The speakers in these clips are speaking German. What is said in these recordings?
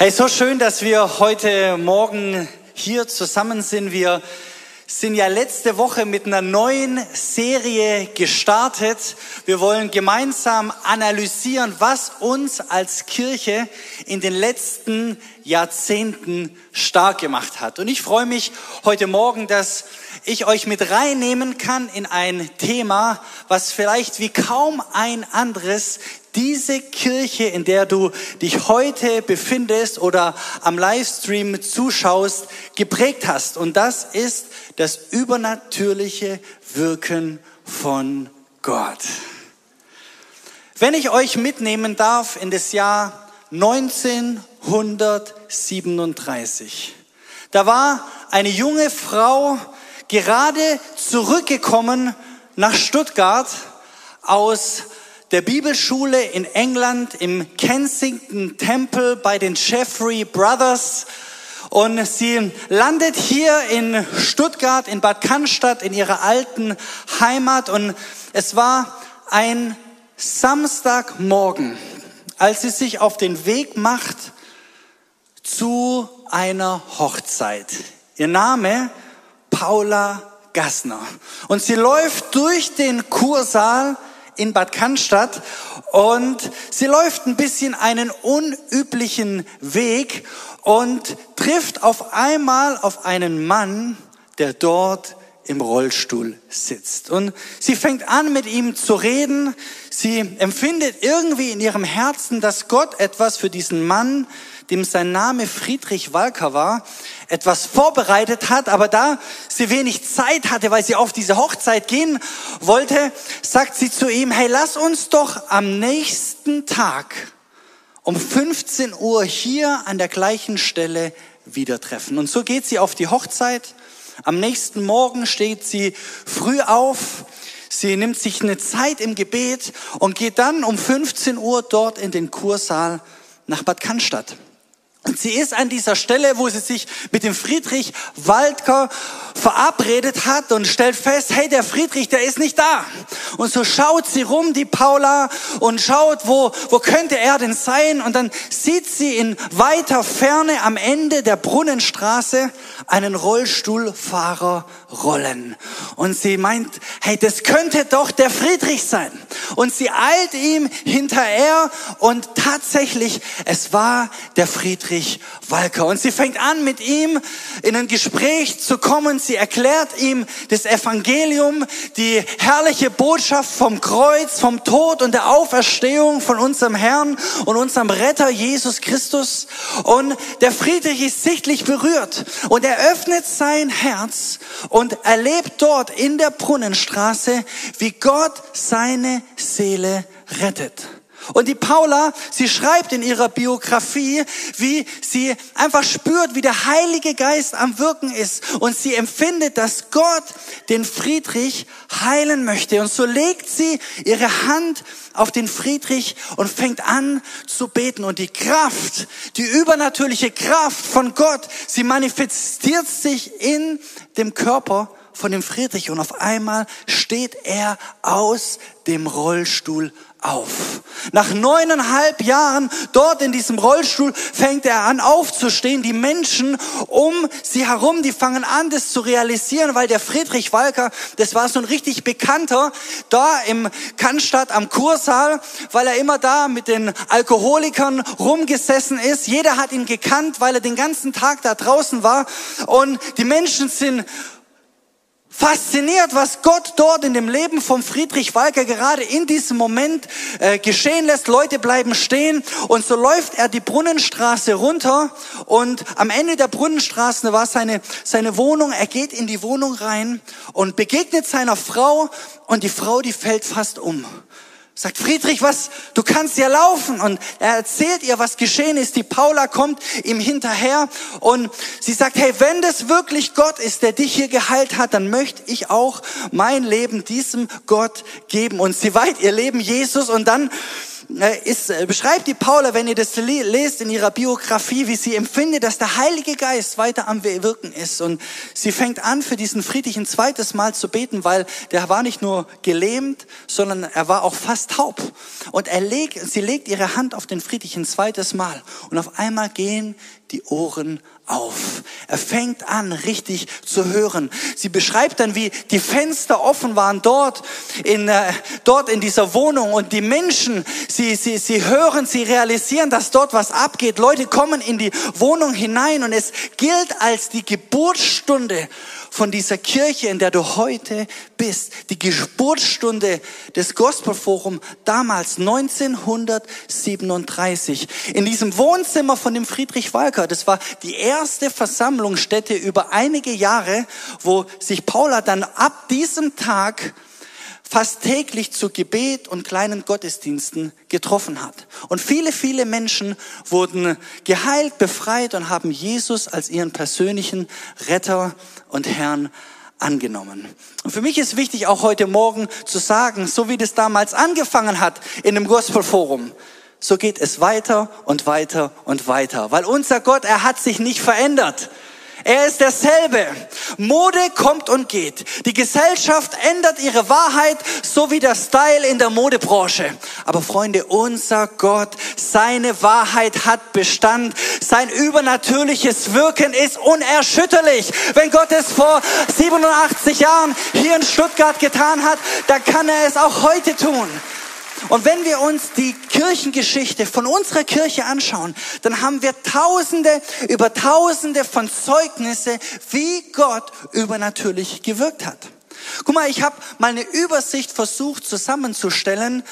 Hey, so schön, dass wir heute Morgen hier zusammen sind. Wir sind ja letzte Woche mit einer neuen Serie gestartet. Wir wollen gemeinsam analysieren, was uns als Kirche in den letzten Jahrzehnten stark gemacht hat. Und ich freue mich heute Morgen, dass ich euch mit reinnehmen kann in ein Thema, was vielleicht wie kaum ein anderes diese Kirche, in der du dich heute befindest oder am Livestream zuschaust, geprägt hast. Und das ist das übernatürliche Wirken von Gott. Wenn ich euch mitnehmen darf in das Jahr 1937, da war eine junge Frau gerade zurückgekommen nach Stuttgart aus der Bibelschule in England im Kensington Temple bei den Jeffrey Brothers. Und sie landet hier in Stuttgart, in Bad Cannstatt, in ihrer alten Heimat. Und es war ein Samstagmorgen, als sie sich auf den Weg macht zu einer Hochzeit. Ihr Name Paula Gassner. Und sie läuft durch den Kursaal in Bad Cannstatt und sie läuft ein bisschen einen unüblichen Weg und trifft auf einmal auf einen Mann, der dort im Rollstuhl sitzt. Und sie fängt an, mit ihm zu reden. Sie empfindet irgendwie in ihrem Herzen, dass Gott etwas für diesen Mann dem sein Name Friedrich Walker war, etwas vorbereitet hat, aber da sie wenig Zeit hatte, weil sie auf diese Hochzeit gehen wollte, sagt sie zu ihm, hey, lass uns doch am nächsten Tag um 15 Uhr hier an der gleichen Stelle wieder treffen. Und so geht sie auf die Hochzeit. Am nächsten Morgen steht sie früh auf. Sie nimmt sich eine Zeit im Gebet und geht dann um 15 Uhr dort in den Kursaal nach Bad Cannstatt. Und sie ist an dieser Stelle, wo sie sich mit dem Friedrich Waldker verabredet hat und stellt fest, hey, der Friedrich, der ist nicht da. Und so schaut sie rum, die Paula, und schaut, wo, wo könnte er denn sein? Und dann sieht sie in weiter Ferne am Ende der Brunnenstraße einen Rollstuhlfahrer rollen. Und sie meint, hey, das könnte doch der Friedrich sein. Und sie eilt ihm hinterher und tatsächlich, es war der Friedrich Walker. Und sie fängt an, mit ihm in ein Gespräch zu kommen. Sie erklärt ihm das Evangelium, die herrliche Botschaft vom Kreuz, vom Tod und der Auferstehung von unserem Herrn und unserem Retter Jesus Christus. Und der Friedrich ist sichtlich berührt und er öffnet sein Herz und erlebt dort in der Brunnenstraße, wie Gott seine Seele rettet. Und die Paula, sie schreibt in ihrer Biografie, wie sie einfach spürt, wie der Heilige Geist am Wirken ist. Und sie empfindet, dass Gott den Friedrich heilen möchte. Und so legt sie ihre Hand auf den Friedrich und fängt an zu beten. Und die Kraft, die übernatürliche Kraft von Gott, sie manifestiert sich in dem Körper von dem Friedrich. Und auf einmal steht er aus dem Rollstuhl auf. Nach neuneinhalb Jahren dort in diesem Rollstuhl fängt er an aufzustehen. Die Menschen um sie herum, die fangen an, das zu realisieren, weil der Friedrich Walker, das war so ein richtig bekannter, da im Cannstatt am Kursaal, weil er immer da mit den Alkoholikern rumgesessen ist. Jeder hat ihn gekannt, weil er den ganzen Tag da draußen war. Und die Menschen sind fasziniert, was Gott dort in dem Leben von Friedrich Walker gerade in diesem Moment äh, geschehen lässt. Leute bleiben stehen und so läuft er die Brunnenstraße runter und am Ende der Brunnenstraße war seine, seine Wohnung. Er geht in die Wohnung rein und begegnet seiner Frau und die Frau, die fällt fast um. Sagt Friedrich, was, du kannst ja laufen. Und er erzählt ihr, was geschehen ist. Die Paula kommt ihm hinterher und sie sagt, hey, wenn das wirklich Gott ist, der dich hier geheilt hat, dann möchte ich auch mein Leben diesem Gott geben. Und sie weiht ihr Leben Jesus und dann ist, äh, beschreibt die Paula, wenn ihr das lest in ihrer Biografie, wie sie empfindet, dass der Heilige Geist weiter am Wirken ist. Und sie fängt an, für diesen Friedrich ein zweites Mal zu beten, weil der war nicht nur gelähmt, sondern er war auch fast taub. Und er legt, sie legt ihre Hand auf den Friedrich ein zweites Mal. Und auf einmal gehen die Ohren auf. Er fängt an, richtig zu hören. Sie beschreibt dann, wie die Fenster offen waren dort in, äh, dort in dieser Wohnung und die Menschen, sie, sie, sie hören, sie realisieren, dass dort was abgeht. Leute kommen in die Wohnung hinein und es gilt als die Geburtsstunde von dieser Kirche, in der du heute bist. Die Geburtsstunde des Gospelforum damals 1937. In diesem Wohnzimmer von dem Friedrich Walker. Das war die erste Versammlungsstätte über einige Jahre, wo sich Paula dann ab diesem Tag fast täglich zu Gebet und kleinen Gottesdiensten getroffen hat. Und viele, viele Menschen wurden geheilt, befreit und haben Jesus als ihren persönlichen Retter und Herrn angenommen. Und für mich ist wichtig, auch heute Morgen zu sagen, so wie das damals angefangen hat in dem Gospelforum, so geht es weiter und weiter und weiter. Weil unser Gott, er hat sich nicht verändert. Er ist derselbe. Mode kommt und geht. Die Gesellschaft ändert ihre Wahrheit, so wie der Style in der Modebranche. Aber Freunde, unser Gott, seine Wahrheit hat Bestand. Sein übernatürliches Wirken ist unerschütterlich. Wenn Gott es vor 87 Jahren hier in Stuttgart getan hat, dann kann er es auch heute tun. Und wenn wir uns die Kirchengeschichte von unserer Kirche anschauen, dann haben wir Tausende über Tausende von Zeugnisse, wie Gott übernatürlich gewirkt hat. Guck mal, ich habe mal eine Übersicht versucht zusammenzustellen,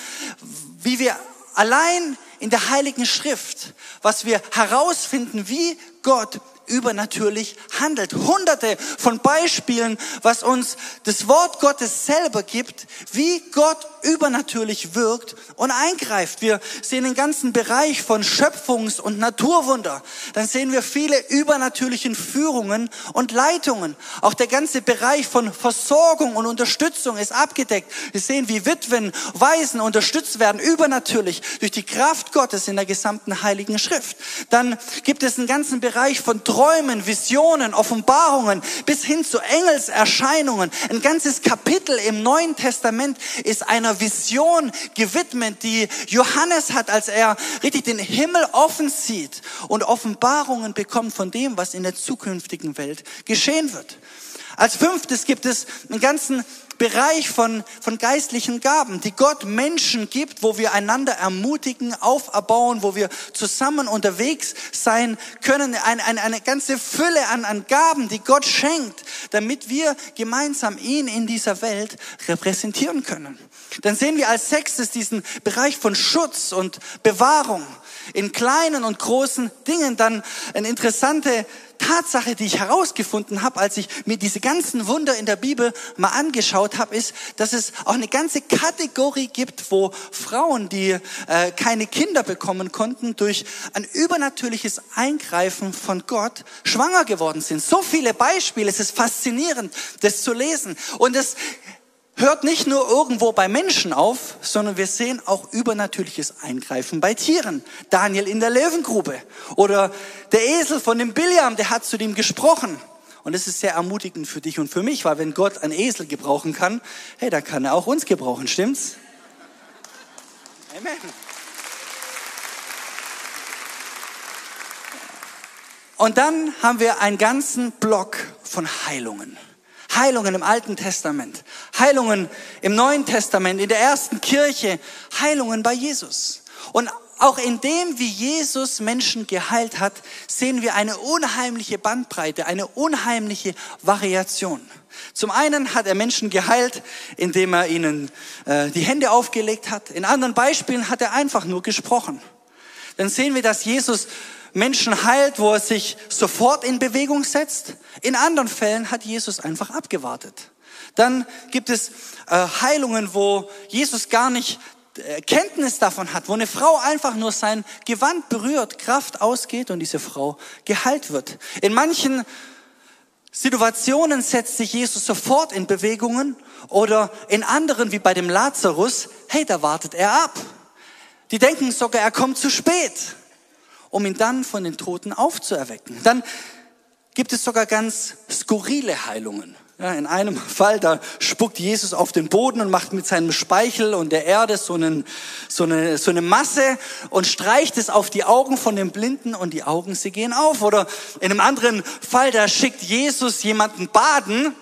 wie wir allein in der Heiligen Schrift, was wir herausfinden, wie Gott übernatürlich handelt. Hunderte von Beispielen, was uns das Wort Gottes selber gibt, wie Gott übernatürlich wirkt und eingreift. Wir sehen den ganzen Bereich von Schöpfungs- und Naturwunder. Dann sehen wir viele übernatürlichen Führungen und Leitungen. Auch der ganze Bereich von Versorgung und Unterstützung ist abgedeckt. Wir sehen, wie Witwen, Waisen unterstützt werden, übernatürlich durch die Kraft Gottes in der gesamten Heiligen Schrift. Dann gibt es einen ganzen Bereich von Träumen, Visionen, Offenbarungen bis hin zu Engelserscheinungen. Ein ganzes Kapitel im Neuen Testament ist einer Vision gewidmet, die Johannes hat, als er richtig den Himmel offen sieht und Offenbarungen bekommt von dem, was in der zukünftigen Welt geschehen wird. Als fünftes gibt es einen ganzen Bereich von, von geistlichen Gaben, die Gott Menschen gibt, wo wir einander ermutigen, auferbauen, wo wir zusammen unterwegs sein können. Eine, eine, eine ganze Fülle an, an Gaben, die Gott schenkt, damit wir gemeinsam ihn in dieser Welt repräsentieren können. Dann sehen wir als sechstes diesen Bereich von Schutz und Bewahrung in kleinen und großen Dingen. Dann eine interessante Tatsache, die ich herausgefunden habe, als ich mir diese ganzen Wunder in der Bibel mal angeschaut habe, ist, dass es auch eine ganze Kategorie gibt, wo Frauen, die äh, keine Kinder bekommen konnten, durch ein übernatürliches Eingreifen von Gott schwanger geworden sind. So viele Beispiele, es ist faszinierend, das zu lesen. Und es hört nicht nur irgendwo bei Menschen auf, sondern wir sehen auch übernatürliches Eingreifen bei Tieren. Daniel in der Löwengrube oder der Esel von dem Biliam, der hat zu dem gesprochen. Und das ist sehr ermutigend für dich und für mich, weil wenn Gott einen Esel gebrauchen kann, hey, dann kann er auch uns gebrauchen, stimmt's? Amen. Und dann haben wir einen ganzen Block von Heilungen. Heilungen im Alten Testament, Heilungen im Neuen Testament, in der ersten Kirche, Heilungen bei Jesus. Und auch in dem, wie Jesus Menschen geheilt hat, sehen wir eine unheimliche Bandbreite, eine unheimliche Variation. Zum einen hat er Menschen geheilt, indem er ihnen äh, die Hände aufgelegt hat. In anderen Beispielen hat er einfach nur gesprochen. Dann sehen wir, dass Jesus Menschen heilt, wo er sich sofort in Bewegung setzt. In anderen Fällen hat Jesus einfach abgewartet. Dann gibt es äh, Heilungen, wo Jesus gar nicht äh, Kenntnis davon hat, wo eine Frau einfach nur sein Gewand berührt, Kraft ausgeht und diese Frau geheilt wird. In manchen Situationen setzt sich Jesus sofort in Bewegungen oder in anderen, wie bei dem Lazarus, hey, da wartet er ab. Die denken sogar, er kommt zu spät, um ihn dann von den Toten aufzuerwecken. Dann gibt es sogar ganz skurrile Heilungen. Ja, in einem Fall, da spuckt Jesus auf den Boden und macht mit seinem Speichel und der Erde so, einen, so, eine, so eine Masse und streicht es auf die Augen von dem Blinden und die Augen, sie gehen auf. Oder in einem anderen Fall, da schickt Jesus jemanden baden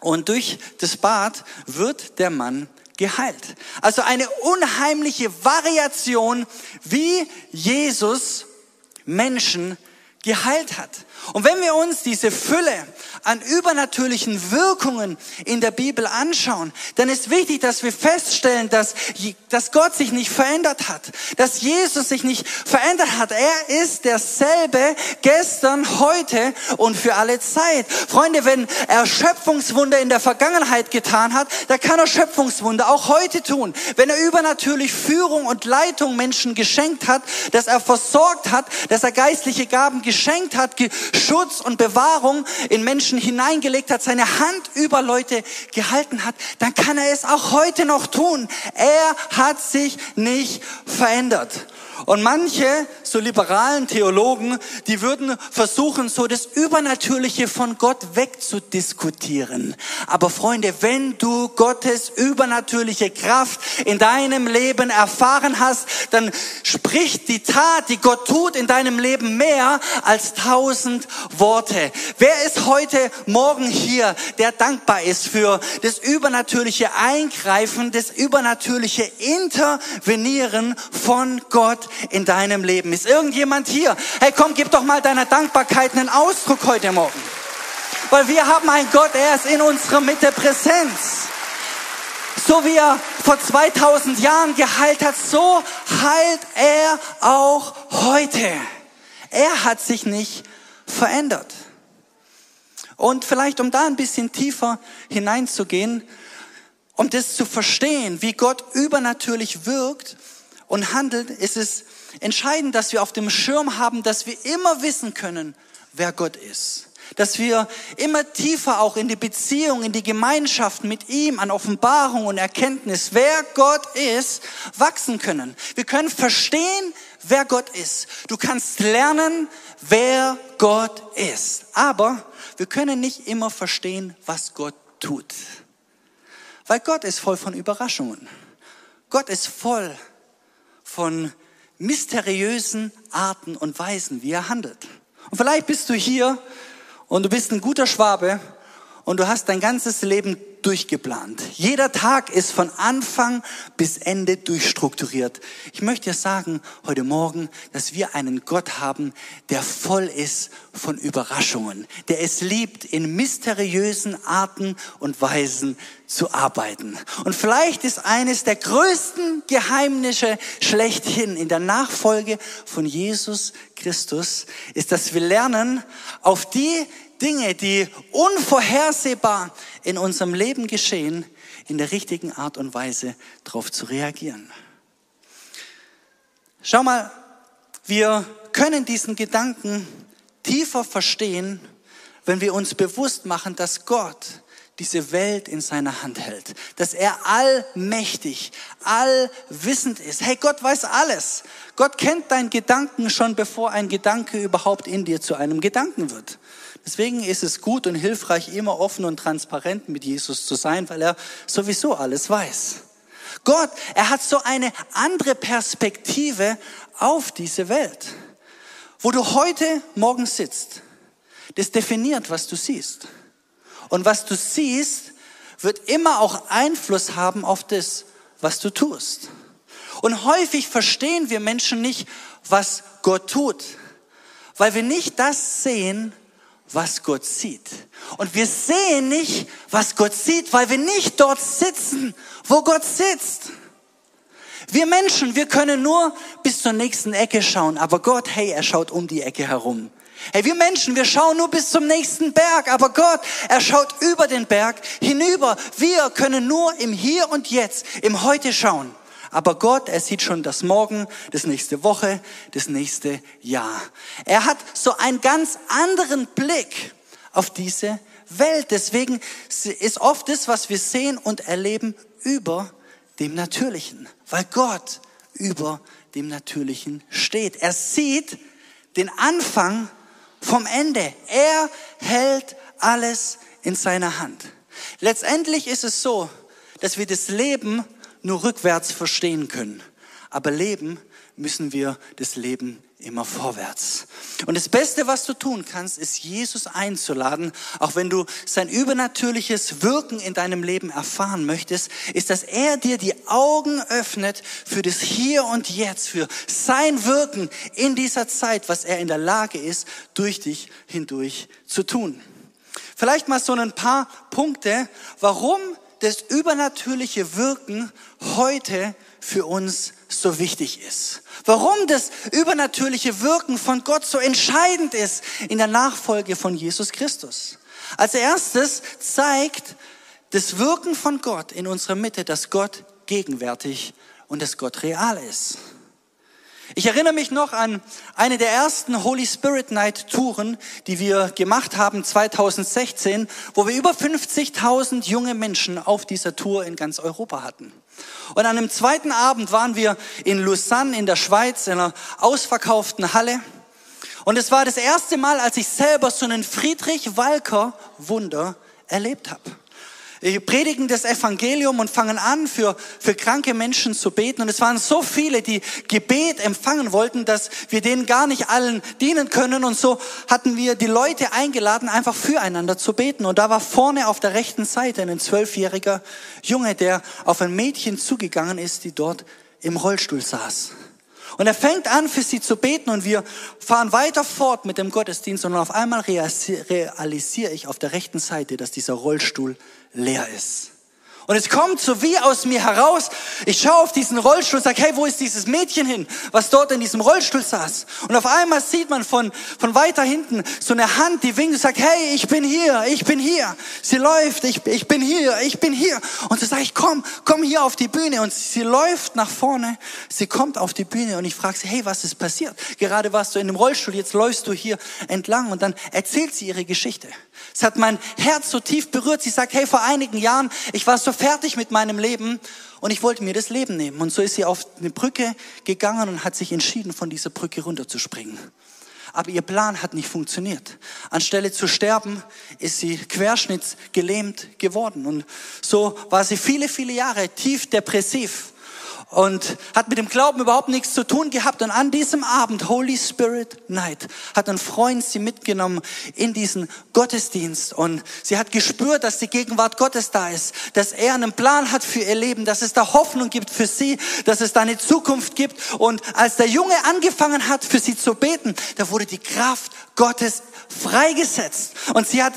und durch das Bad wird der Mann geheilt. Also eine unheimliche Variation, wie Jesus Menschen geheilt hat. Und wenn wir uns diese Fülle an übernatürlichen Wirkungen in der Bibel anschauen, dann ist wichtig, dass wir feststellen, dass, dass Gott sich nicht verändert hat, dass Jesus sich nicht verändert hat. Er ist derselbe gestern, heute und für alle Zeit. Freunde, wenn er Schöpfungswunder in der Vergangenheit getan hat, da kann er Schöpfungswunder auch heute tun. Wenn er übernatürlich Führung und Leitung Menschen geschenkt hat, dass er versorgt hat, dass er geistliche Gaben geschenkt hat, Schutz und Bewahrung in Menschen hineingelegt hat, seine Hand über Leute gehalten hat, dann kann er es auch heute noch tun. Er hat sich nicht verändert. Und manche, so liberalen Theologen, die würden versuchen, so das Übernatürliche von Gott wegzudiskutieren. Aber Freunde, wenn du Gottes übernatürliche Kraft in deinem Leben erfahren hast, dann spricht die Tat, die Gott tut in deinem Leben mehr als tausend Worte. Wer ist heute Morgen hier, der dankbar ist für das übernatürliche Eingreifen, das übernatürliche Intervenieren von In deinem Leben. Ist irgendjemand hier? Hey, komm, gib doch mal deiner Dankbarkeit einen Ausdruck heute Morgen. Weil wir haben einen Gott, er ist in unserer Mitte Präsenz. So wie er vor 2000 Jahren geheilt hat, so heilt er auch heute. Er hat sich nicht verändert. Und vielleicht, um da ein bisschen tiefer hineinzugehen, um das zu verstehen, wie Gott übernatürlich wirkt und handelt, ist es entscheidend, dass wir auf dem Schirm haben, dass wir immer wissen können, wer Gott ist. Dass wir immer tiefer auch in die Beziehung, in die Gemeinschaft mit ihm, an Offenbarung und Erkenntnis, wer Gott ist, wachsen können. Wir können verstehen, wer Gott ist. Du kannst lernen, wer Gott ist. Aber wir können nicht immer verstehen, was Gott tut. Weil Gott ist voll von Überraschungen. Gott ist voll von mysteriösen Arten und Weisen, wie er handelt. Und vielleicht bist du hier und du bist ein guter Schwabe und du hast dein ganzes Leben durchgeplant. Jeder Tag ist von Anfang bis Ende durchstrukturiert. Ich möchte sagen heute Morgen, dass wir einen Gott haben, der voll ist von Überraschungen, der es liebt, in mysteriösen Arten und Weisen zu arbeiten. Und vielleicht ist eines der größten Geheimnisse schlechthin in der Nachfolge von Jesus Christus, ist, dass wir lernen, auf die Dinge, die unvorhersehbar in unserem Leben geschehen, in der richtigen Art und Weise darauf zu reagieren. Schau mal, wir können diesen Gedanken tiefer verstehen, wenn wir uns bewusst machen, dass Gott diese Welt in seiner Hand hält, dass er allmächtig, allwissend ist. Hey, Gott weiß alles. Gott kennt deinen Gedanken schon, bevor ein Gedanke überhaupt in dir zu einem Gedanken wird. Deswegen ist es gut und hilfreich, immer offen und transparent mit Jesus zu sein, weil er sowieso alles weiß. Gott, er hat so eine andere Perspektive auf diese Welt. Wo du heute Morgen sitzt, das definiert, was du siehst. Und was du siehst, wird immer auch Einfluss haben auf das, was du tust. Und häufig verstehen wir Menschen nicht, was Gott tut, weil wir nicht das sehen, was Gott sieht. Und wir sehen nicht, was Gott sieht, weil wir nicht dort sitzen, wo Gott sitzt. Wir Menschen, wir können nur bis zur nächsten Ecke schauen, aber Gott, hey, er schaut um die Ecke herum. Hey, wir Menschen, wir schauen nur bis zum nächsten Berg, aber Gott, er schaut über den Berg hinüber. Wir können nur im Hier und Jetzt, im Heute schauen. Aber Gott, er sieht schon das Morgen, das nächste Woche, das nächste Jahr. Er hat so einen ganz anderen Blick auf diese Welt. Deswegen ist oft das, was wir sehen und erleben, über dem Natürlichen. Weil Gott über dem Natürlichen steht. Er sieht den Anfang vom Ende. Er hält alles in seiner Hand. Letztendlich ist es so, dass wir das Leben nur rückwärts verstehen können. Aber leben müssen wir das Leben immer vorwärts. Und das Beste, was du tun kannst, ist Jesus einzuladen, auch wenn du sein übernatürliches Wirken in deinem Leben erfahren möchtest, ist, dass er dir die Augen öffnet für das Hier und Jetzt, für sein Wirken in dieser Zeit, was er in der Lage ist, durch dich hindurch zu tun. Vielleicht mal so ein paar Punkte, warum das übernatürliche Wirken heute für uns so wichtig ist. Warum das übernatürliche Wirken von Gott so entscheidend ist in der Nachfolge von Jesus Christus. Als erstes zeigt das Wirken von Gott in unserer Mitte, dass Gott gegenwärtig und dass Gott real ist. Ich erinnere mich noch an eine der ersten Holy Spirit Night Touren, die wir gemacht haben 2016, wo wir über 50.000 junge Menschen auf dieser Tour in ganz Europa hatten. Und an einem zweiten Abend waren wir in Lausanne in der Schweiz in einer ausverkauften Halle. Und es war das erste Mal, als ich selber so einen Friedrich Walker Wunder erlebt habe predigen das Evangelium und fangen an, für, für kranke Menschen zu beten. Und es waren so viele, die Gebet empfangen wollten, dass wir denen gar nicht allen dienen können. Und so hatten wir die Leute eingeladen, einfach füreinander zu beten. Und da war vorne auf der rechten Seite ein zwölfjähriger Junge, der auf ein Mädchen zugegangen ist, die dort im Rollstuhl saß. Und er fängt an, für sie zu beten und wir fahren weiter fort mit dem Gottesdienst und auf einmal realisiere ich auf der rechten Seite, dass dieser Rollstuhl leer ist. Und es kommt so wie aus mir heraus. Ich schaue auf diesen Rollstuhl und sage, hey, wo ist dieses Mädchen hin, was dort in diesem Rollstuhl saß? Und auf einmal sieht man von, von weiter hinten so eine Hand, die winkt und sagt, hey, ich bin hier, ich bin hier. Sie läuft, ich, ich bin hier, ich bin hier. Und so sage ich, komm, komm hier auf die Bühne. Und sie läuft nach vorne, sie kommt auf die Bühne und ich frage sie, hey, was ist passiert? Gerade warst du in dem Rollstuhl, jetzt läufst du hier entlang. Und dann erzählt sie ihre Geschichte. Es hat mein Herz so tief berührt. Sie sagt, hey, vor einigen Jahren, ich war so fertig mit meinem Leben und ich wollte mir das Leben nehmen. Und so ist sie auf eine Brücke gegangen und hat sich entschieden, von dieser Brücke runterzuspringen. Aber ihr Plan hat nicht funktioniert. Anstelle zu sterben, ist sie querschnittsgelähmt geworden. Und so war sie viele, viele Jahre tief depressiv und hat mit dem Glauben überhaupt nichts zu tun gehabt. Und an diesem Abend, Holy Spirit Night, hat ein Freund sie mitgenommen in diesen Gottesdienst. Und sie hat gespürt, dass die Gegenwart Gottes da ist, dass er einen Plan hat für ihr Leben, dass es da Hoffnung gibt für sie, dass es da eine Zukunft gibt. Und als der Junge angefangen hat, für sie zu beten, da wurde die Kraft Gottes freigesetzt. Und sie hat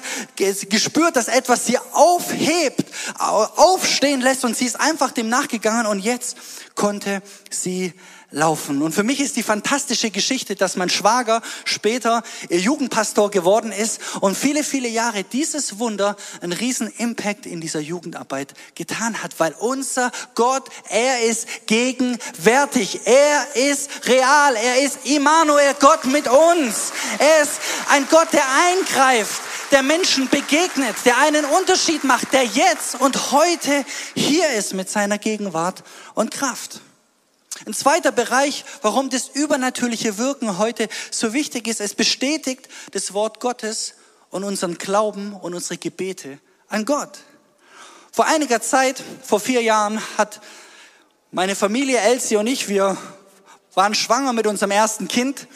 gespürt, dass etwas sie aufhebt, aufstehen lässt. Und sie ist einfach dem nachgegangen. Und jetzt konnte sie laufen. Und für mich ist die fantastische Geschichte, dass mein Schwager später ihr Jugendpastor geworden ist und viele, viele Jahre dieses Wunder einen riesen Impact in dieser Jugendarbeit getan hat, weil unser Gott, er ist gegenwärtig, er ist real, er ist Immanuel, Gott mit uns. Er ist ein Gott, der eingreift, der Menschen begegnet, der einen Unterschied macht, der jetzt und heute hier ist mit seiner Gegenwart und Kraft. Ein zweiter Bereich, warum das übernatürliche Wirken heute so wichtig ist, es bestätigt das Wort Gottes und unseren Glauben und unsere Gebete an Gott. Vor einiger Zeit, vor vier Jahren, hat meine Familie Elsie und ich, wir waren schwanger mit unserem ersten Kind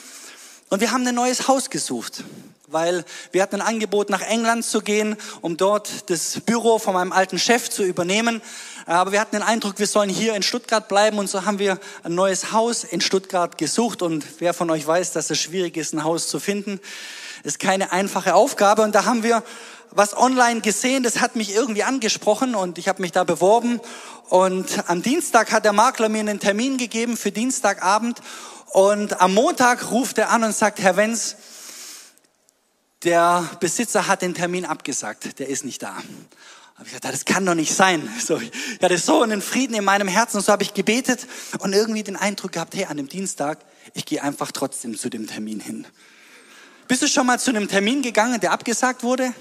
und wir haben ein neues Haus gesucht, weil wir hatten ein Angebot, nach England zu gehen, um dort das Büro von meinem alten Chef zu übernehmen. Aber wir hatten den Eindruck, wir sollen hier in Stuttgart bleiben und so haben wir ein neues Haus in Stuttgart gesucht. Und wer von euch weiß, dass es schwierig ist, ein Haus zu finden, ist keine einfache Aufgabe. Und da haben wir was online gesehen, das hat mich irgendwie angesprochen und ich habe mich da beworben. Und am Dienstag hat der Makler mir einen Termin gegeben für Dienstagabend. Und am Montag ruft er an und sagt, Herr Wenz, der Besitzer hat den Termin abgesagt, der ist nicht da habe ich gesagt, das kann doch nicht sein. So, ich hatte so einen Frieden in meinem Herzen und so habe ich gebetet und irgendwie den Eindruck gehabt, hey, an dem Dienstag, ich gehe einfach trotzdem zu dem Termin hin. Bist du schon mal zu einem Termin gegangen, der abgesagt wurde?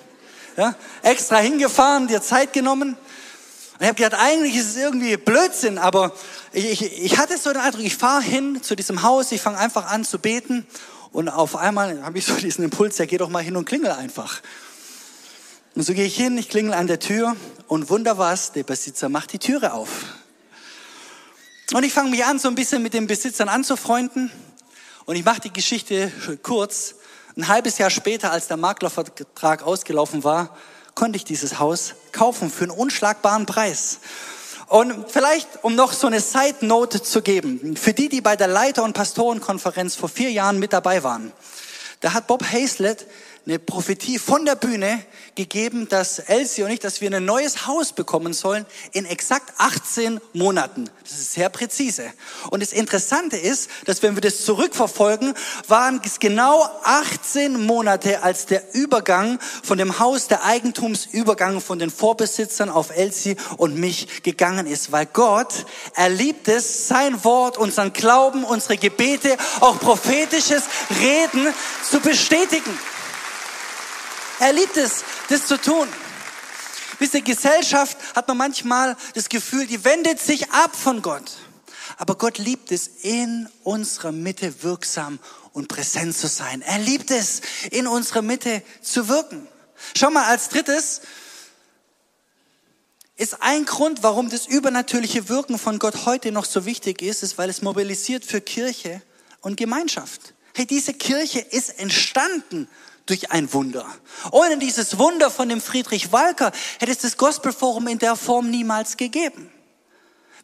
Ja, extra hingefahren, dir Zeit genommen? Und ich habe gedacht, eigentlich ist es irgendwie Blödsinn, aber ich, ich hatte so den Eindruck, ich fahre hin zu diesem Haus, ich fange einfach an zu beten und auf einmal habe ich so diesen Impuls, ja geh doch mal hin und klingel einfach. Und so gehe ich hin, ich klingel an der Tür und wunder was, der Besitzer macht die Türe auf. Und ich fange mich an, so ein bisschen mit den Besitzern anzufreunden. Und ich mache die Geschichte kurz. Ein halbes Jahr später, als der Maklervertrag ausgelaufen war, konnte ich dieses Haus kaufen für einen unschlagbaren Preis. Und vielleicht, um noch so eine Side Note zu geben, für die, die bei der Leiter- und Pastorenkonferenz vor vier Jahren mit dabei waren, da hat Bob Hazlett eine Prophetie von der Bühne gegeben, dass Elsie und ich, dass wir ein neues Haus bekommen sollen in exakt 18 Monaten. Das ist sehr präzise. Und das Interessante ist, dass wenn wir das zurückverfolgen, waren es genau 18 Monate, als der Übergang von dem Haus, der Eigentumsübergang von den Vorbesitzern auf Elsie und mich gegangen ist. Weil Gott, er liebt es, sein Wort, unseren Glauben, unsere Gebete, auch prophetisches Reden zu bestätigen. Er liebt es, das zu tun. Wisst ihr, Gesellschaft hat man manchmal das Gefühl, die wendet sich ab von Gott. Aber Gott liebt es, in unserer Mitte wirksam und präsent zu sein. Er liebt es, in unserer Mitte zu wirken. Schau mal, als drittes ist ein Grund, warum das übernatürliche Wirken von Gott heute noch so wichtig ist, ist, weil es mobilisiert für Kirche und Gemeinschaft. Hey, diese Kirche ist entstanden durch ein Wunder. Ohne dieses Wunder von dem Friedrich Walker hätte es das Gospelforum in der Form niemals gegeben.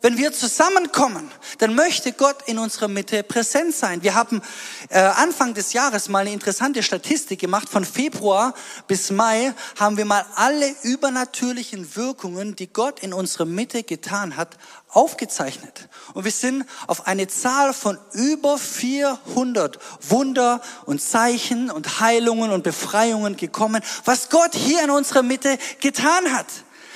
Wenn wir zusammenkommen, dann möchte Gott in unserer Mitte präsent sein. Wir haben äh, Anfang des Jahres mal eine interessante Statistik gemacht. Von Februar bis Mai haben wir mal alle übernatürlichen Wirkungen, die Gott in unserer Mitte getan hat, aufgezeichnet. Und wir sind auf eine Zahl von über 400 Wunder und Zeichen und Heilungen und Befreiungen gekommen, was Gott hier in unserer Mitte getan hat.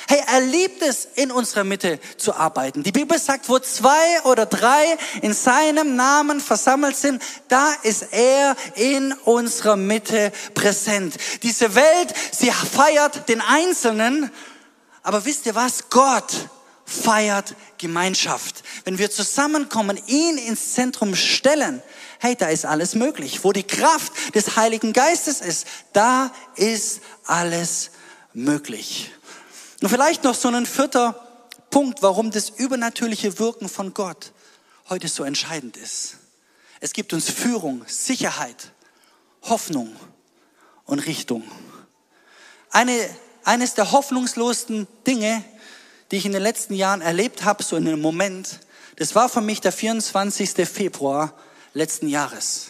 Hey, er liebt es, in unserer Mitte zu arbeiten. Die Bibel sagt, wo zwei oder drei in seinem Namen versammelt sind, da ist er in unserer Mitte präsent. Diese Welt, sie feiert den Einzelnen, aber wisst ihr was? Gott feiert Gemeinschaft. Wenn wir zusammenkommen, ihn ins Zentrum stellen, hey, da ist alles möglich. Wo die Kraft des Heiligen Geistes ist, da ist alles möglich. Und vielleicht noch so ein vierter Punkt, warum das übernatürliche Wirken von Gott heute so entscheidend ist. Es gibt uns Führung, Sicherheit, Hoffnung und Richtung. Eine, eines der hoffnungslosesten Dinge, die ich in den letzten Jahren erlebt habe, so in einem Moment, das war für mich der 24. Februar letzten Jahres,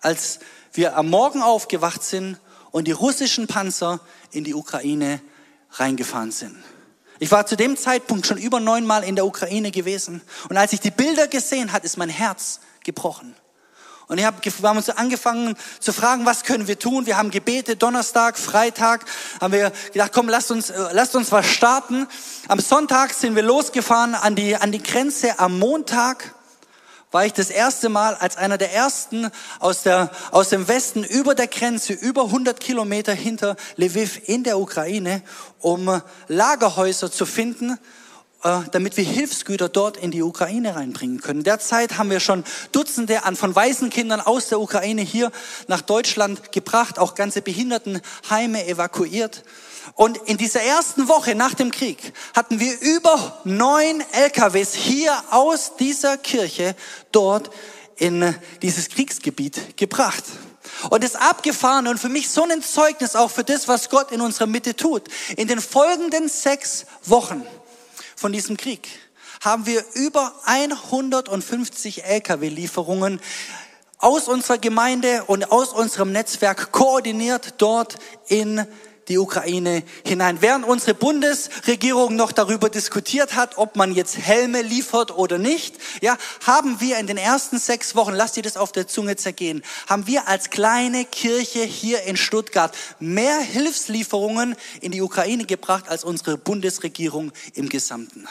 als wir am Morgen aufgewacht sind und die russischen Panzer in die Ukraine reingefahren sind. Ich war zu dem Zeitpunkt schon über neunmal in der Ukraine gewesen und als ich die Bilder gesehen hat, ist mein Herz gebrochen. Und ich hab, wir haben uns angefangen zu fragen, was können wir tun? Wir haben gebetet, Donnerstag, Freitag, haben wir gedacht, komm, lasst uns, äh, lasst uns was starten. Am Sonntag sind wir losgefahren an die, an die Grenze. Am Montag war ich das erste Mal als einer der ersten aus, der, aus dem Westen über der Grenze, über 100 Kilometer hinter Lviv in der Ukraine, um Lagerhäuser zu finden, damit wir Hilfsgüter dort in die Ukraine reinbringen können. Derzeit haben wir schon Dutzende an von Waisenkindern aus der Ukraine hier nach Deutschland gebracht, auch ganze Behindertenheime evakuiert. Und in dieser ersten Woche nach dem Krieg hatten wir über neun LKWs hier aus dieser Kirche dort in dieses Kriegsgebiet gebracht. Und das Abgefahrene und für mich so ein Zeugnis auch für das, was Gott in unserer Mitte tut. In den folgenden sechs Wochen von diesem Krieg. Haben wir über 150 Lkw-Lieferungen aus unserer Gemeinde und aus unserem Netzwerk koordiniert dort in die Ukraine hinein. Während unsere Bundesregierung noch darüber diskutiert hat, ob man jetzt Helme liefert oder nicht, ja, haben wir in den ersten sechs Wochen, lasst ihr das auf der Zunge zergehen, haben wir als kleine Kirche hier in Stuttgart mehr Hilfslieferungen in die Ukraine gebracht als unsere Bundesregierung im Gesamten.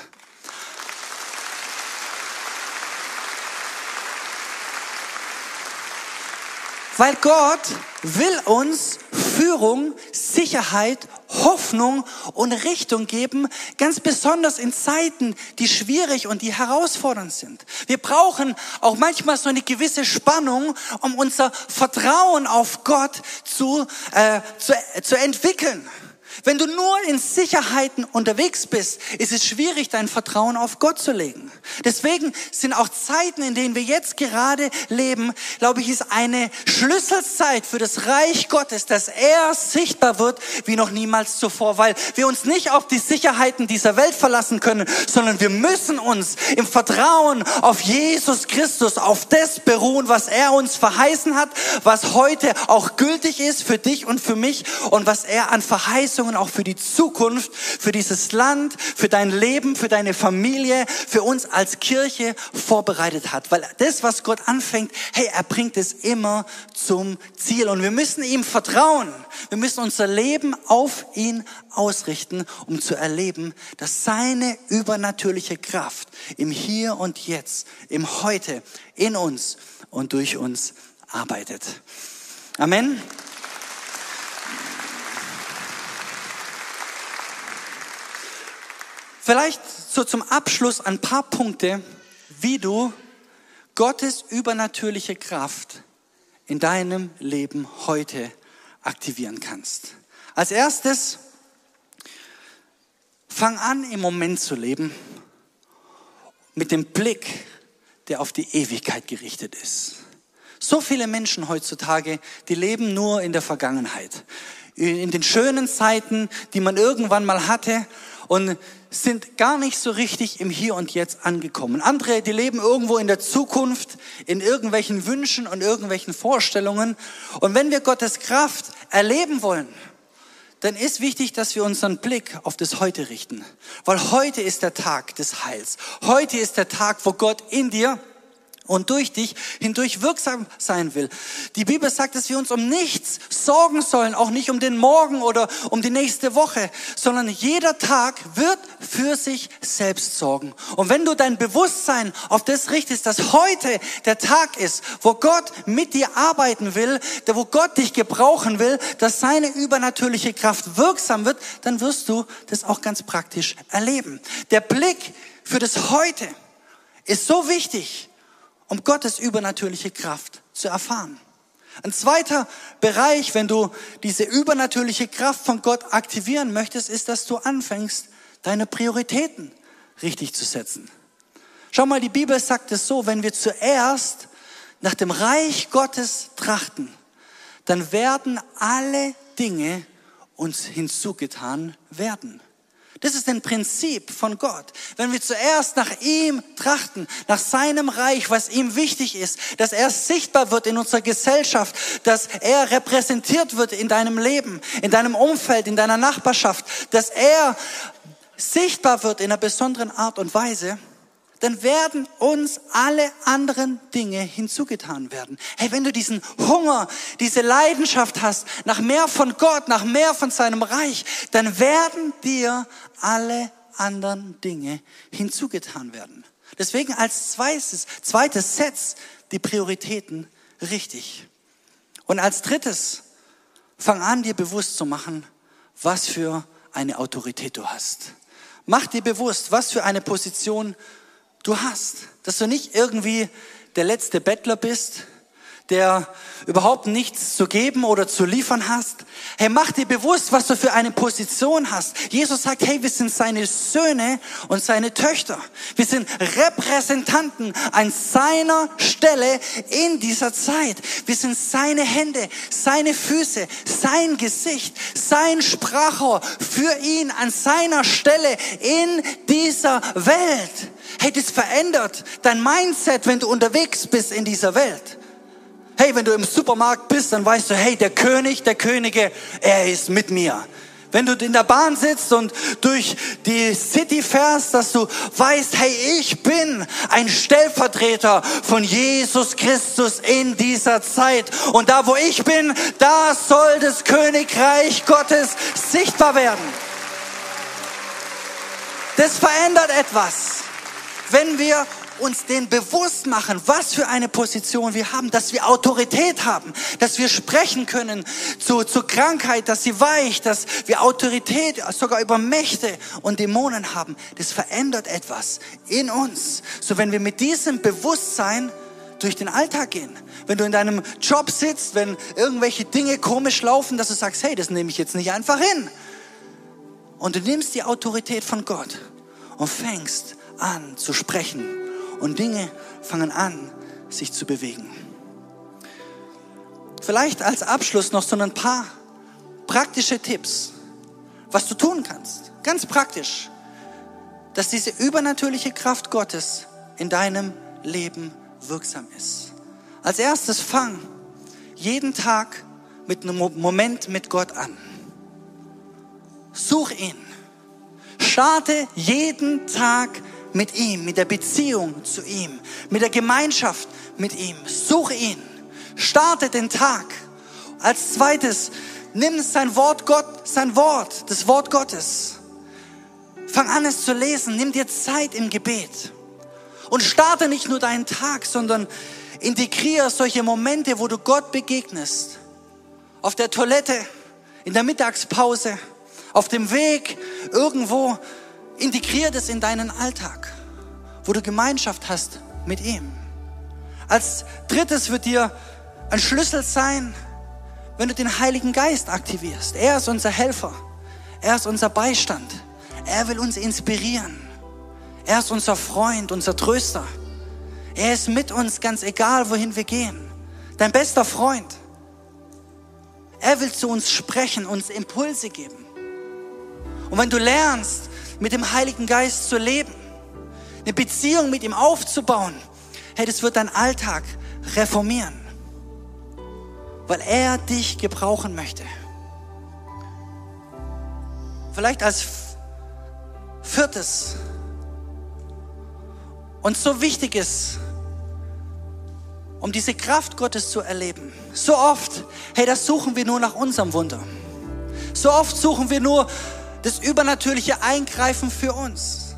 Weil Gott will uns Führung, Sicherheit Hoffnung und Richtung geben, ganz besonders in Zeiten, die schwierig und die herausfordernd sind. Wir brauchen auch manchmal so eine gewisse Spannung, um unser Vertrauen auf Gott zu, äh, zu, zu entwickeln. Wenn du nur in Sicherheiten unterwegs bist, ist es schwierig, dein Vertrauen auf Gott zu legen. Deswegen sind auch Zeiten, in denen wir jetzt gerade leben, glaube ich, ist eine Schlüsselzeit für das Reich Gottes, dass er sichtbar wird wie noch niemals zuvor, weil wir uns nicht auf die Sicherheiten dieser Welt verlassen können, sondern wir müssen uns im Vertrauen auf Jesus Christus, auf das beruhen, was er uns verheißen hat, was heute auch gültig ist für dich und für mich und was er an Verheißungen Verheißungen auch für die Zukunft, für dieses Land, für dein Leben, für deine Familie, für uns als Kirche vorbereitet hat. Weil das, was Gott anfängt, hey, er bringt es immer zum Ziel. Und wir müssen ihm vertrauen. Wir müssen unser Leben auf ihn ausrichten, um zu erleben, dass seine übernatürliche Kraft im Hier und Jetzt, im Heute, in uns und durch uns arbeitet. Amen. Vielleicht so zum Abschluss ein paar Punkte, wie du Gottes übernatürliche Kraft in deinem Leben heute aktivieren kannst. Als erstes, fang an, im Moment zu leben mit dem Blick, der auf die Ewigkeit gerichtet ist. So viele Menschen heutzutage, die leben nur in der Vergangenheit, in den schönen Zeiten, die man irgendwann mal hatte und sind gar nicht so richtig im Hier und Jetzt angekommen. Andere, die leben irgendwo in der Zukunft, in irgendwelchen Wünschen und irgendwelchen Vorstellungen. Und wenn wir Gottes Kraft erleben wollen, dann ist wichtig, dass wir unseren Blick auf das Heute richten. Weil heute ist der Tag des Heils. Heute ist der Tag, wo Gott in dir und durch dich hindurch wirksam sein will. Die Bibel sagt, dass wir uns um nichts sorgen sollen, auch nicht um den Morgen oder um die nächste Woche, sondern jeder Tag wird für sich selbst sorgen. Und wenn du dein Bewusstsein auf das richtest, dass heute der Tag ist, wo Gott mit dir arbeiten will, wo Gott dich gebrauchen will, dass seine übernatürliche Kraft wirksam wird, dann wirst du das auch ganz praktisch erleben. Der Blick für das Heute ist so wichtig, um Gottes übernatürliche Kraft zu erfahren. Ein zweiter Bereich, wenn du diese übernatürliche Kraft von Gott aktivieren möchtest, ist, dass du anfängst, deine Prioritäten richtig zu setzen. Schau mal, die Bibel sagt es so, wenn wir zuerst nach dem Reich Gottes trachten, dann werden alle Dinge uns hinzugetan werden. Das ist ein Prinzip von Gott. Wenn wir zuerst nach ihm trachten, nach seinem Reich, was ihm wichtig ist, dass er sichtbar wird in unserer Gesellschaft, dass er repräsentiert wird in deinem Leben, in deinem Umfeld, in deiner Nachbarschaft, dass er sichtbar wird in einer besonderen Art und Weise, dann werden uns alle anderen Dinge hinzugetan werden. Hey, wenn du diesen Hunger, diese Leidenschaft hast nach mehr von Gott, nach mehr von seinem Reich, dann werden dir alle anderen Dinge hinzugetan werden. Deswegen als zweites, zweites Setz die Prioritäten richtig. Und als drittes, fang an, dir bewusst zu machen, was für eine Autorität du hast. Mach dir bewusst, was für eine Position du hast. Dass du nicht irgendwie der letzte Bettler bist, der überhaupt nichts zu geben oder zu liefern hast. Hey, mach dir bewusst, was du für eine Position hast. Jesus sagt, hey, wir sind seine Söhne und seine Töchter. Wir sind Repräsentanten an seiner Stelle in dieser Zeit. Wir sind seine Hände, seine Füße, sein Gesicht, sein Sprachrohr für ihn an seiner Stelle in dieser Welt. Hey, das verändert dein Mindset, wenn du unterwegs bist in dieser Welt. Hey, wenn du im Supermarkt bist, dann weißt du, hey, der König der Könige, er ist mit mir. Wenn du in der Bahn sitzt und durch die City fährst, dass du weißt, hey, ich bin ein Stellvertreter von Jesus Christus in dieser Zeit. Und da, wo ich bin, da soll das Königreich Gottes sichtbar werden. Das verändert etwas wenn wir uns den bewusst machen, was für eine Position wir haben, dass wir Autorität haben, dass wir sprechen können zu, zur Krankheit, dass sie weicht, dass wir Autorität sogar über Mächte und Dämonen haben. Das verändert etwas in uns. So wenn wir mit diesem Bewusstsein durch den Alltag gehen. Wenn du in deinem Job sitzt, wenn irgendwelche Dinge komisch laufen, dass du sagst, hey, das nehme ich jetzt nicht einfach hin. Und du nimmst die Autorität von Gott und fängst an zu sprechen. Und Dinge fangen an, sich zu bewegen. Vielleicht als Abschluss noch so ein paar praktische Tipps, was du tun kannst. Ganz praktisch, dass diese übernatürliche Kraft Gottes in deinem Leben wirksam ist. Als erstes fang jeden Tag mit einem Moment mit Gott an. Such ihn. Starte jeden Tag mit ihm, mit der Beziehung zu ihm, mit der Gemeinschaft mit ihm. Such ihn. Starte den Tag. Als zweites, nimm sein Wort Gott, sein Wort, das Wort Gottes. Fang an es zu lesen. Nimm dir Zeit im Gebet. Und starte nicht nur deinen Tag, sondern integriere solche Momente, wo du Gott begegnest. Auf der Toilette, in der Mittagspause, auf dem Weg irgendwo. Integriere das in deinen Alltag, wo du Gemeinschaft hast mit ihm. Als drittes wird dir ein Schlüssel sein, wenn du den Heiligen Geist aktivierst. Er ist unser Helfer. Er ist unser Beistand. Er will uns inspirieren. Er ist unser Freund, unser Tröster. Er ist mit uns, ganz egal, wohin wir gehen. Dein bester Freund. Er will zu uns sprechen, uns Impulse geben. Und wenn du lernst, mit dem Heiligen Geist zu leben, eine Beziehung mit ihm aufzubauen, hey, das wird dein Alltag reformieren. Weil er dich gebrauchen möchte. Vielleicht als viertes, und so wichtig ist, um diese Kraft Gottes zu erleben. So oft, hey, das suchen wir nur nach unserem Wunder. So oft suchen wir nur das übernatürliche Eingreifen für uns.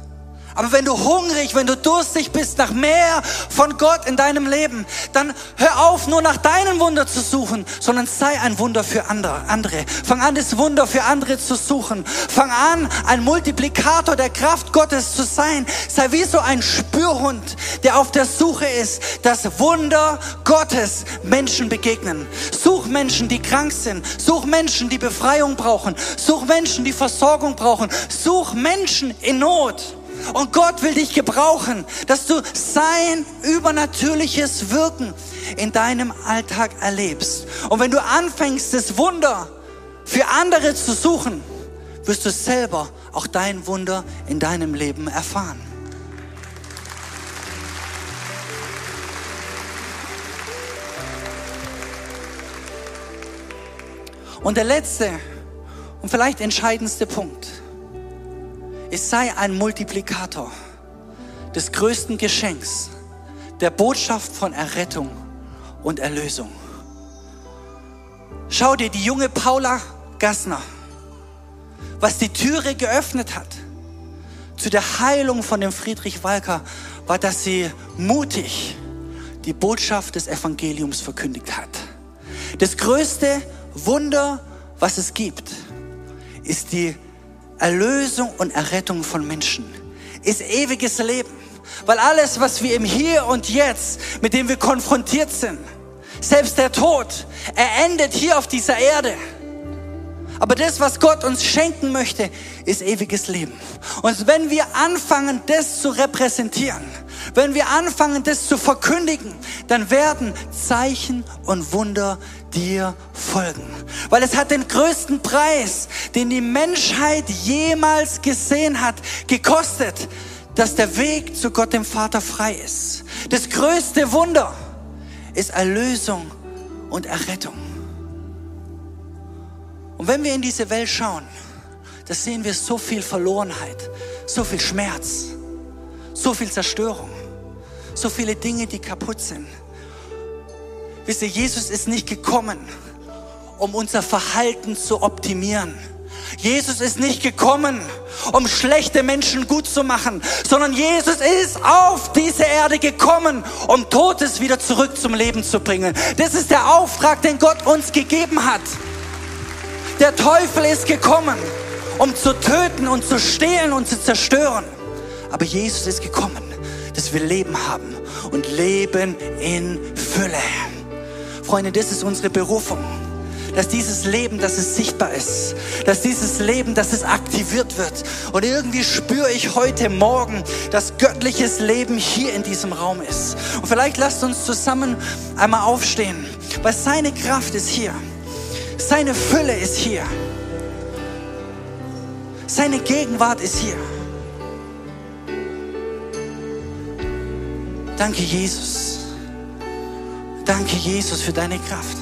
Aber wenn du hungrig, wenn du durstig bist nach mehr von Gott in deinem Leben, dann hör auf, nur nach deinem Wunder zu suchen, sondern sei ein Wunder für andere. Fang an, das Wunder für andere zu suchen. Fang an, ein Multiplikator der Kraft Gottes zu sein. Sei wie so ein Spürhund, der auf der Suche ist, dass Wunder Gottes Menschen begegnen. Such Menschen, die krank sind. Such Menschen, die Befreiung brauchen. Such Menschen, die Versorgung brauchen. Such Menschen in Not. Und Gott will dich gebrauchen, dass du sein übernatürliches Wirken in deinem Alltag erlebst. Und wenn du anfängst, das Wunder für andere zu suchen, wirst du selber auch dein Wunder in deinem Leben erfahren. Und der letzte und vielleicht entscheidendste Punkt es sei ein Multiplikator des größten Geschenks, der Botschaft von Errettung und Erlösung. Schau dir die junge Paula Gassner, was die Türe geöffnet hat zu der Heilung von dem Friedrich Walker, war, dass sie mutig die Botschaft des Evangeliums verkündigt hat. Das größte Wunder, was es gibt, ist die Erlösung und Errettung von Menschen ist ewiges Leben. Weil alles, was wir im Hier und Jetzt, mit dem wir konfrontiert sind, selbst der Tod, er endet hier auf dieser Erde. Aber das, was Gott uns schenken möchte, ist ewiges Leben. Und wenn wir anfangen, das zu repräsentieren, wenn wir anfangen, das zu verkündigen, dann werden Zeichen und Wunder dir folgen. Weil es hat den größten Preis, den die Menschheit jemals gesehen hat, gekostet, dass der Weg zu Gott dem Vater frei ist. Das größte Wunder ist Erlösung und Errettung. Und wenn wir in diese Welt schauen, da sehen wir so viel Verlorenheit, so viel Schmerz, so viel Zerstörung, so viele Dinge, die kaputt sind. Wisst ihr, Jesus ist nicht gekommen, um unser Verhalten zu optimieren. Jesus ist nicht gekommen, um schlechte Menschen gut zu machen, sondern Jesus ist auf diese Erde gekommen, um Totes wieder zurück zum Leben zu bringen. Das ist der Auftrag, den Gott uns gegeben hat. Der Teufel ist gekommen, um zu töten und zu stehlen und zu zerstören. Aber Jesus ist gekommen, dass wir Leben haben und Leben in Fülle. Freunde, das ist unsere Berufung dass dieses Leben, dass es sichtbar ist, dass dieses Leben, dass es aktiviert wird. Und irgendwie spüre ich heute Morgen, dass göttliches Leben hier in diesem Raum ist. Und vielleicht lasst uns zusammen einmal aufstehen, weil seine Kraft ist hier. Seine Fülle ist hier. Seine Gegenwart ist hier. Danke, Jesus. Danke, Jesus, für deine Kraft.